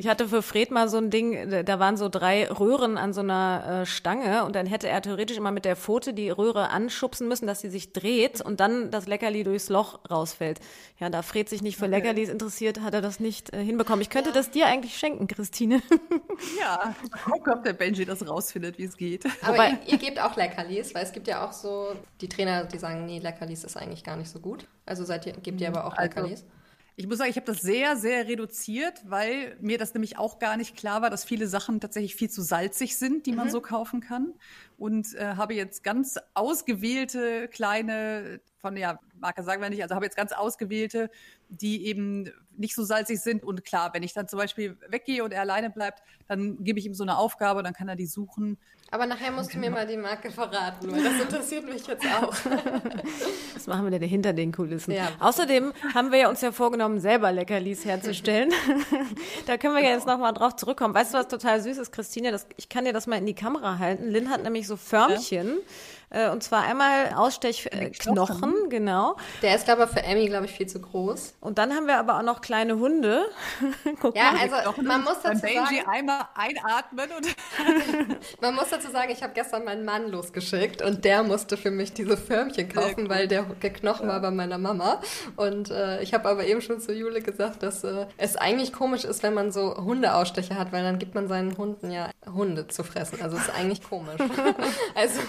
Speaker 5: Ich hatte für Fred mal so ein Ding, da waren so drei Röhren an so einer äh, Stange und dann hätte er theoretisch immer mit der Pfote die Röhre anschubsen müssen, dass sie sich dreht und dann das Leckerli durchs Loch rausfällt. Ja, da Fred sich nicht für okay. Leckerlis interessiert, hat er das nicht äh, hinbekommen. Ich könnte ja. das dir eigentlich schenken, Christine.
Speaker 3: Ja, gucken, ob der Benji das rausfindet, wie es geht.
Speaker 4: Aber Wobei, ihr, ihr gebt auch Leckerlis, weil es gibt ja auch so die Trainer, die sagen, nee, Leckerlis ist eigentlich gar nicht so gut. Also seid ihr, gebt ihr aber auch also, Leckerlis?
Speaker 3: Ich muss sagen, ich habe das sehr, sehr reduziert, weil mir das nämlich auch gar nicht klar war, dass viele Sachen tatsächlich viel zu salzig sind, die man mhm. so kaufen kann. Und äh, habe jetzt ganz ausgewählte kleine, von ja, Marke sagen wir nicht, also habe jetzt ganz ausgewählte, die eben nicht so salzig sind. Und klar, wenn ich dann zum Beispiel weggehe und er alleine bleibt, dann gebe ich ihm so eine Aufgabe, dann kann er die suchen.
Speaker 4: Aber nachher musst du mir mal die Marke verraten, weil das interessiert mich jetzt auch.
Speaker 5: Was machen wir denn hinter den Kulissen? Ja. Außerdem haben wir ja uns ja vorgenommen, selber Leckerlis herzustellen. da können wir ja jetzt nochmal drauf zurückkommen. Weißt du, was total süß ist, Christine? Das, ich kann dir das mal in die Kamera halten. Lynn hat nämlich so Förmchen. Ja und zwar einmal Ausstechknochen, äh, genau.
Speaker 4: Der ist, glaube ich, für Emmy, glaube ich, viel zu groß.
Speaker 5: Und dann haben wir aber auch noch kleine Hunde.
Speaker 4: ja, mal. also man muss dazu
Speaker 3: sagen... einmal einatmen und...
Speaker 4: man muss dazu sagen, ich habe gestern meinen Mann losgeschickt und der musste für mich diese Förmchen kaufen, weil der, der Knochen ja. war bei meiner Mama. Und äh, ich habe aber eben schon zu Jule gesagt, dass äh, es eigentlich komisch ist, wenn man so Hundeausstecher hat, weil dann gibt man seinen Hunden ja Hunde zu fressen. Also es ist eigentlich komisch. also,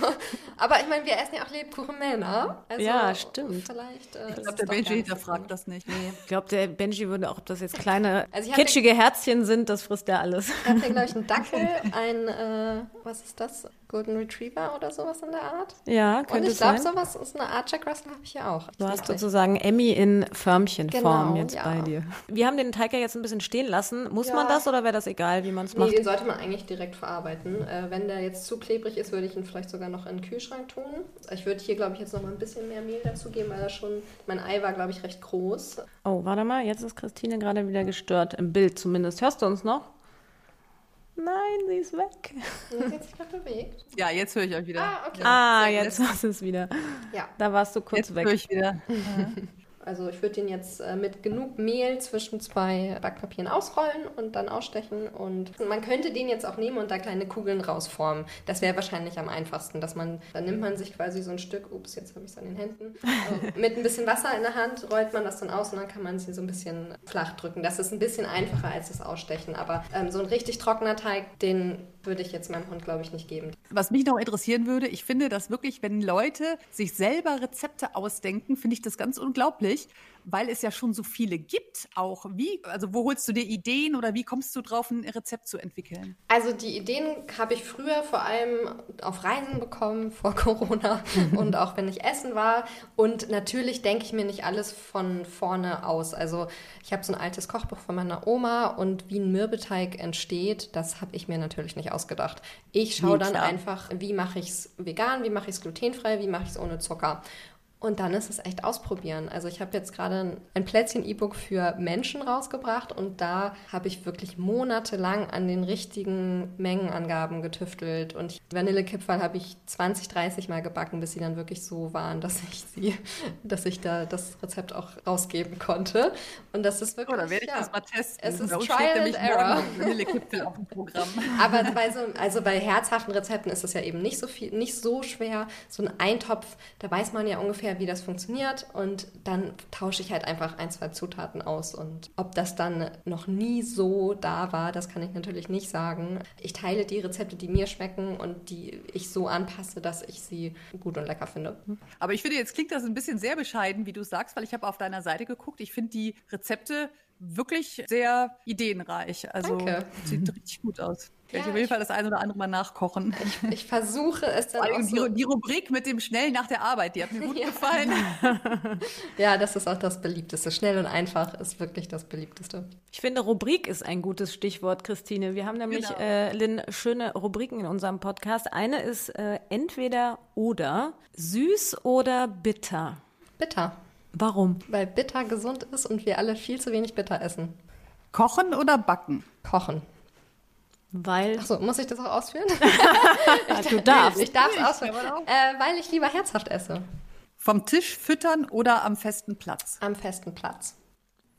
Speaker 4: aber aber ich meine, wir essen ja auch Lebkuchen Männer.
Speaker 5: Also ja, stimmt.
Speaker 3: Vielleicht, äh, ich glaube, der Benji hinterfragt das nicht. Nee.
Speaker 5: Ich glaube, der Benji würde auch, ob das jetzt kleine, also kitschige Herzchen sind, das frisst er alles.
Speaker 4: Ich habe hier, glaube ich, einen Dackel, ein, äh, was ist das? Golden Retriever oder sowas in der Art.
Speaker 5: Ja, könnte Und
Speaker 4: ich glaube, sowas ist eine Art Jack Russell habe ich ja auch.
Speaker 5: Du hast sozusagen Emmy in Förmchenform genau, jetzt ja. bei dir. Wir haben den Teig ja jetzt ein bisschen stehen lassen. Muss ja. man das oder wäre das egal, wie man es nee, macht?
Speaker 4: den sollte man eigentlich direkt verarbeiten. Äh, wenn der jetzt zu klebrig ist, würde ich ihn vielleicht sogar noch in den Kühlschrank tun. Ich würde hier, glaube ich, jetzt noch mal ein bisschen mehr Mehl dazu geben, weil er schon, mein Ei war, glaube ich, recht groß.
Speaker 5: Oh, warte mal, jetzt ist Christine gerade wieder gestört, im Bild zumindest. Hörst du uns noch? Nein, sie ist weg.
Speaker 4: Sie hat sich gerade bewegt.
Speaker 3: Ja, jetzt höre ich euch wieder.
Speaker 5: Ah, okay. Ah, jetzt hast du es wieder. Ja. Da warst du kurz
Speaker 3: jetzt
Speaker 5: weg.
Speaker 3: Höre ich wieder.
Speaker 4: Also ich würde den jetzt äh, mit genug Mehl zwischen zwei Backpapieren ausrollen und dann ausstechen. Und man könnte den jetzt auch nehmen und da kleine Kugeln rausformen. Das wäre wahrscheinlich am einfachsten, dass man, dann nimmt man sich quasi so ein Stück, ups, jetzt habe ich es an den Händen, also mit ein bisschen Wasser in der Hand rollt man das dann aus und dann kann man sie so ein bisschen flach drücken. Das ist ein bisschen einfacher als das Ausstechen. Aber ähm, so ein richtig trockener Teig, den würde ich jetzt meinem Hund, glaube ich, nicht geben.
Speaker 3: Was mich noch interessieren würde, ich finde das wirklich, wenn Leute sich selber Rezepte ausdenken, finde ich das ganz unglaublich weil es ja schon so viele gibt auch. Wie, also wo holst du dir Ideen oder wie kommst du drauf, ein Rezept zu entwickeln?
Speaker 4: Also die Ideen habe ich früher vor allem auf Reisen bekommen, vor Corona und auch wenn ich essen war. Und natürlich denke ich mir nicht alles von vorne aus. Also ich habe so ein altes Kochbuch von meiner Oma und wie ein Mürbeteig entsteht, das habe ich mir natürlich nicht ausgedacht. Ich schaue dann einfach, wie mache ich es vegan, wie mache ich es glutenfrei, wie mache ich es ohne Zucker. Und dann ist es echt ausprobieren. Also ich habe jetzt gerade ein Plätzchen-E-Book für Menschen rausgebracht und da habe ich wirklich monatelang an den richtigen Mengenangaben getüftelt. Und Vanillekipferl habe ich 20, 30 Mal gebacken, bis sie dann wirklich so waren, dass ich sie, dass ich da das Rezept auch rausgeben konnte. Und das ist wirklich.
Speaker 3: Oh, dann werde ich ja, das mal testen.
Speaker 4: Es ist Trial and Error.
Speaker 3: Vanillekipferl auf dem Programm.
Speaker 4: Aber bei so, also bei herzhaften Rezepten ist es ja eben nicht so viel, nicht so schwer. So ein Eintopf, da weiß man ja ungefähr, ungefähr, wie das funktioniert und dann tausche ich halt einfach ein, zwei Zutaten aus und ob das dann noch nie so da war, das kann ich natürlich nicht sagen. Ich teile die Rezepte, die mir schmecken und die ich so anpasse, dass ich sie gut und lecker finde.
Speaker 3: Aber ich finde, jetzt klingt das ein bisschen sehr bescheiden, wie du sagst, weil ich habe auf deiner Seite geguckt. Ich finde die Rezepte wirklich sehr ideenreich. Also
Speaker 4: Danke.
Speaker 3: sieht richtig gut aus. Ich werde ja, auf jeden Fall das eine oder andere mal nachkochen.
Speaker 4: Ich, ich versuche es dann auch
Speaker 3: so. Die, die, Rubrik mit dem Schnell nach der Arbeit, die hat mir gut ja. gefallen.
Speaker 4: ja, das ist auch das Beliebteste. Schnell und einfach ist wirklich das Beliebteste.
Speaker 5: Ich finde, Rubrik ist ein gutes Stichwort, Christine. Wir haben nämlich, genau. äh, Lynn, schöne Rubriken in unserem Podcast. Eine ist äh, entweder oder, süß oder bitter.
Speaker 4: Bitter.
Speaker 5: Warum?
Speaker 4: Weil bitter gesund ist und wir alle viel zu wenig bitter essen.
Speaker 3: Kochen oder backen?
Speaker 4: Kochen.
Speaker 5: Weil.
Speaker 4: Achso, muss ich das auch ausführen?
Speaker 5: du darfst.
Speaker 4: Ich darf es ausführen. Äh, weil ich lieber herzhaft esse.
Speaker 3: Vom Tisch füttern oder am festen Platz?
Speaker 4: Am festen Platz.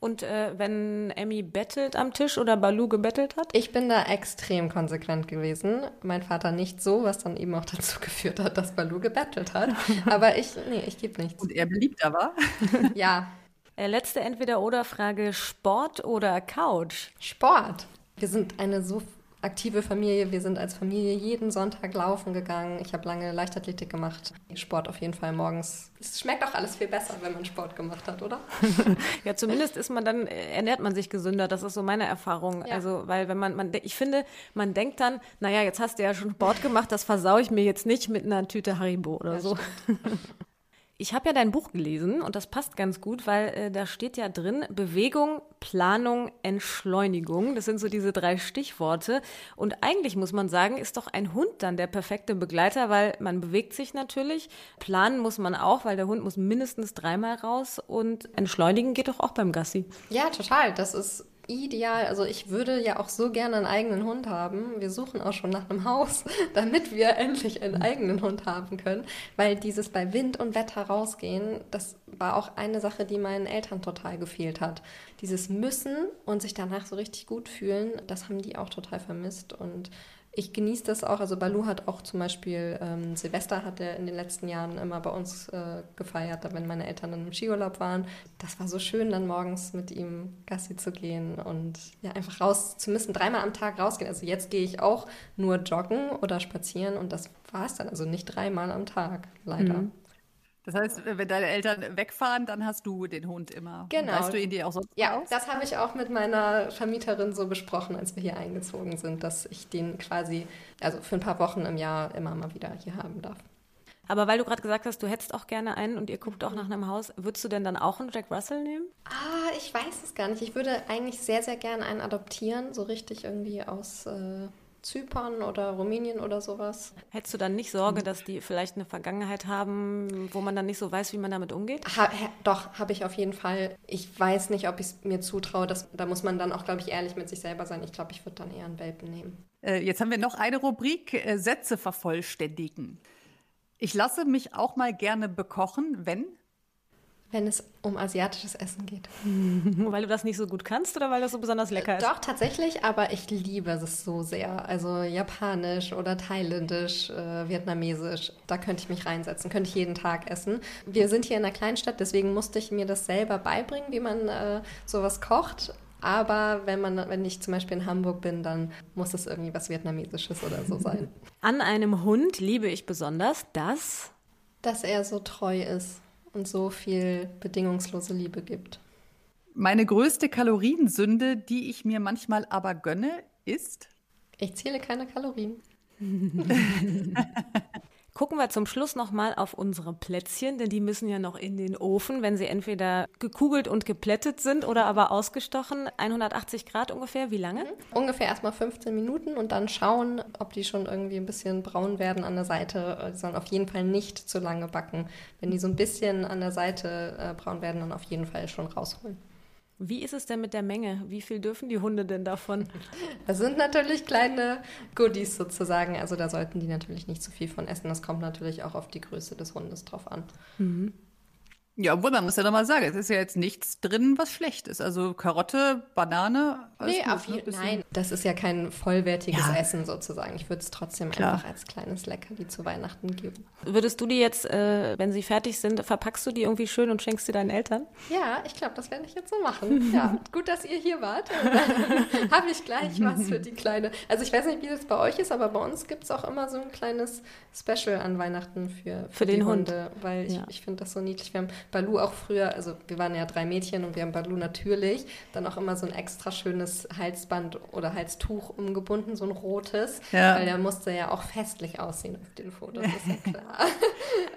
Speaker 5: Und äh, wenn Emmy bettelt am Tisch oder Balu gebettelt hat?
Speaker 4: Ich bin da extrem konsequent gewesen. Mein Vater nicht so, was dann eben auch dazu geführt hat, dass Balu gebettelt hat. Aber ich, nee, ich gebe nichts.
Speaker 3: Und er beliebter war?
Speaker 4: ja.
Speaker 5: Äh, letzte Entweder-Oder-Frage: Sport oder Couch?
Speaker 4: Sport. Wir sind eine so aktive Familie. Wir sind als Familie jeden Sonntag laufen gegangen. Ich habe lange Leichtathletik gemacht. Sport auf jeden Fall morgens. Es schmeckt auch alles viel besser, wenn man Sport gemacht hat, oder?
Speaker 5: ja, zumindest ist man dann, ernährt man sich gesünder. Das ist so meine Erfahrung. Ja. Also, weil wenn man, man, ich finde, man denkt dann, naja, jetzt hast du ja schon Sport gemacht, das versaue ich mir jetzt nicht mit einer Tüte Haribo oder ja, so. Ich habe ja dein Buch gelesen und das passt ganz gut, weil äh, da steht ja drin Bewegung, Planung, Entschleunigung. Das sind so diese drei Stichworte. Und eigentlich muss man sagen, ist doch ein Hund dann der perfekte Begleiter, weil man bewegt sich natürlich. Planen muss man auch, weil der Hund muss mindestens dreimal raus und entschleunigen geht doch auch beim Gassi.
Speaker 4: Ja, total. Das ist ideal. Also ich würde ja auch so gerne einen eigenen Hund haben. Wir suchen auch schon nach einem Haus, damit wir endlich einen eigenen Hund haben können. Weil dieses bei Wind und Wetter rausgehen, das war auch eine Sache, die meinen Eltern total gefehlt hat. Dieses Müssen und sich danach so richtig gut fühlen, das haben die auch total vermisst. Und ich genieße das auch. Also Balu hat auch zum Beispiel ähm, Silvester hat er in den letzten Jahren immer bei uns äh, gefeiert, wenn meine Eltern dann im Skiurlaub waren. Das war so schön, dann morgens mit ihm Gassi zu gehen und ja einfach raus zu müssen, dreimal am Tag rausgehen. Also jetzt gehe ich auch nur joggen oder spazieren und das war es dann. Also nicht dreimal am Tag, leider. Mhm.
Speaker 3: Das heißt, wenn deine Eltern wegfahren, dann hast du den Hund immer.
Speaker 4: Genau.
Speaker 3: Weißt du ihn dir auch
Speaker 4: so Ja, aus? das habe ich auch mit meiner Vermieterin so besprochen, als wir hier eingezogen sind, dass ich den quasi, also für ein paar Wochen im Jahr immer mal wieder hier haben darf.
Speaker 5: Aber weil du gerade gesagt hast, du hättest auch gerne einen und ihr guckt auch nach einem Haus, würdest du denn dann auch einen Jack Russell nehmen?
Speaker 4: Ah, ich weiß es gar nicht. Ich würde eigentlich sehr, sehr gerne einen adoptieren, so richtig irgendwie aus äh, Zypern oder Rumänien oder sowas.
Speaker 5: Hättest du dann nicht Sorge, dass die vielleicht eine Vergangenheit haben, wo man dann nicht so weiß, wie man damit umgeht?
Speaker 4: Ha, ha, doch, habe ich auf jeden Fall. Ich weiß nicht, ob ich es mir zutraue. Dass, da muss man dann auch, glaube ich, ehrlich mit sich selber sein. Ich glaube, ich würde dann eher einen Welpen nehmen.
Speaker 3: Äh, jetzt haben wir noch eine Rubrik, äh, Sätze vervollständigen. Ich lasse mich auch mal gerne bekochen, wenn
Speaker 4: wenn es um asiatisches Essen geht.
Speaker 5: weil du das nicht so gut kannst oder weil das so besonders lecker ist?
Speaker 4: Doch, tatsächlich, aber ich liebe es so sehr. Also japanisch oder thailändisch, äh, vietnamesisch, da könnte ich mich reinsetzen, könnte ich jeden Tag essen. Wir sind hier in einer Kleinstadt, deswegen musste ich mir das selber beibringen, wie man äh, sowas kocht. Aber wenn man, wenn ich zum Beispiel in Hamburg bin, dann muss es irgendwie was Vietnamesisches oder so sein.
Speaker 5: An einem Hund liebe ich besonders, dass
Speaker 4: dass er so treu ist und so viel bedingungslose Liebe gibt.
Speaker 3: Meine größte Kaloriensünde, die ich mir manchmal aber gönne, ist?
Speaker 4: Ich zähle keine Kalorien.
Speaker 5: Gucken wir zum Schluss nochmal auf unsere Plätzchen, denn die müssen ja noch in den Ofen, wenn sie entweder gekugelt und geplättet sind oder aber ausgestochen. 180 Grad ungefähr, wie lange? Mhm.
Speaker 4: Ungefähr erstmal 15 Minuten und dann schauen, ob die schon irgendwie ein bisschen braun werden an der Seite. Die sollen auf jeden Fall nicht zu lange backen. Wenn die so ein bisschen an der Seite äh, braun werden, dann auf jeden Fall schon rausholen.
Speaker 5: Wie ist es denn mit der Menge? Wie viel dürfen die Hunde denn davon?
Speaker 4: Das sind natürlich kleine Goodies sozusagen. Also da sollten die natürlich nicht zu viel von essen. Das kommt natürlich auch auf die Größe des Hundes drauf an. Mhm.
Speaker 3: Ja, obwohl man muss ja nochmal sagen, es ist ja jetzt nichts drin, was schlecht ist. Also Karotte, Banane.
Speaker 4: Nee, gut, auf ne? nein, das ist ja kein vollwertiges ja. Essen sozusagen. Ich würde es trotzdem Klar. einfach als kleines Leckerli zu Weihnachten geben.
Speaker 5: Würdest du die jetzt, äh, wenn sie fertig sind, verpackst du die irgendwie schön und schenkst sie deinen Eltern?
Speaker 4: Ja, ich glaube, das werde ich jetzt so machen. Ja, gut, dass ihr hier wart. Habe ich gleich was für die kleine. Also ich weiß nicht, wie das bei euch ist, aber bei uns gibt es auch immer so ein kleines Special an Weihnachten für,
Speaker 5: für, für den
Speaker 4: Hunde,
Speaker 5: Hund.
Speaker 4: weil ich, ja. ich finde das so niedlich. Wir haben Balu auch früher, also wir waren ja drei Mädchen und wir haben Balu natürlich dann auch immer so ein extra schönes Halsband oder Halstuch umgebunden, so ein rotes, ja. weil der musste ja auch festlich aussehen auf den Fotos, ist ja klar.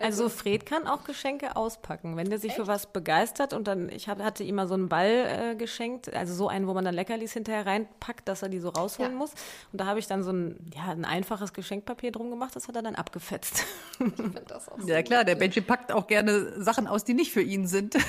Speaker 5: also, also Fred kann auch Geschenke auspacken, wenn der sich echt? für was begeistert und dann, ich hab, hatte ihm mal so einen Ball äh, geschenkt, also so einen, wo man dann Leckerlis hinterher reinpackt, dass er die so rausholen ja. muss und da habe ich dann so ein, ja, ein einfaches Geschenkpapier drum gemacht, das hat er dann abgefetzt.
Speaker 3: Ich finde das auch so Ja klar, der Benji packt auch gerne Sachen aus, die nicht für ihn sind.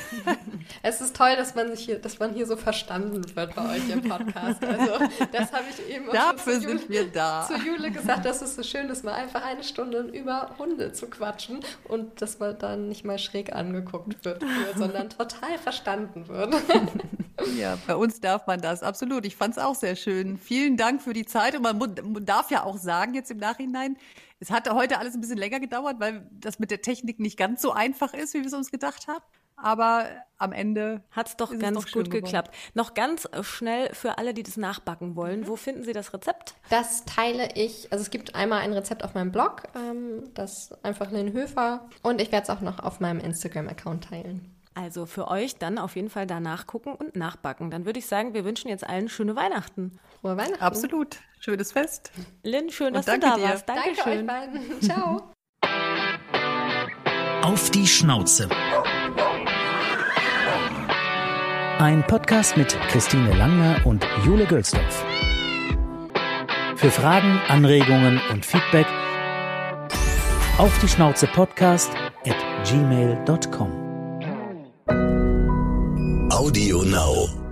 Speaker 4: Es ist toll, dass man sich hier, dass man hier so verstanden wird bei euch im Podcast. Also das habe ich eben
Speaker 3: Dafür sind Jule, wir da.
Speaker 4: zu Jule gesagt, dass es so schön ist, mal einfach eine Stunde über Hunde zu quatschen und dass man dann nicht mal schräg angeguckt wird, sondern total verstanden wird.
Speaker 3: Ja, bei uns darf man das, absolut. Ich fand es auch sehr schön. Vielen Dank für die Zeit und man darf ja auch sagen jetzt im Nachhinein, es hatte heute alles ein bisschen länger gedauert, weil das mit der Technik nicht ganz so einfach ist, wie wir es uns gedacht haben. aber am Ende
Speaker 5: hat es doch ganz gut geklappt. Noch ganz schnell für alle, die das nachbacken wollen. Mhm. Wo finden Sie das Rezept?
Speaker 4: Das teile ich. Also es gibt einmal ein Rezept auf meinem Blog, ähm, das einfach Lynn Höfer. Und ich werde es auch noch auf meinem Instagram-Account teilen.
Speaker 5: Also für euch dann auf jeden Fall da nachgucken und nachbacken. Dann würde ich sagen, wir wünschen jetzt allen schöne Weihnachten.
Speaker 3: Frohe Weihnachten. Absolut. Schönes Fest.
Speaker 5: Lynn, schön, dass du da dir. warst.
Speaker 4: Dankeschön. Danke euch beiden. Ciao.
Speaker 2: Auf die Schnauze. Ein Podcast mit Christine Langner und Jule Gölsdorf. Für Fragen, Anregungen und Feedback auf die Schnauze Podcast at gmail.com.
Speaker 1: Audio Now.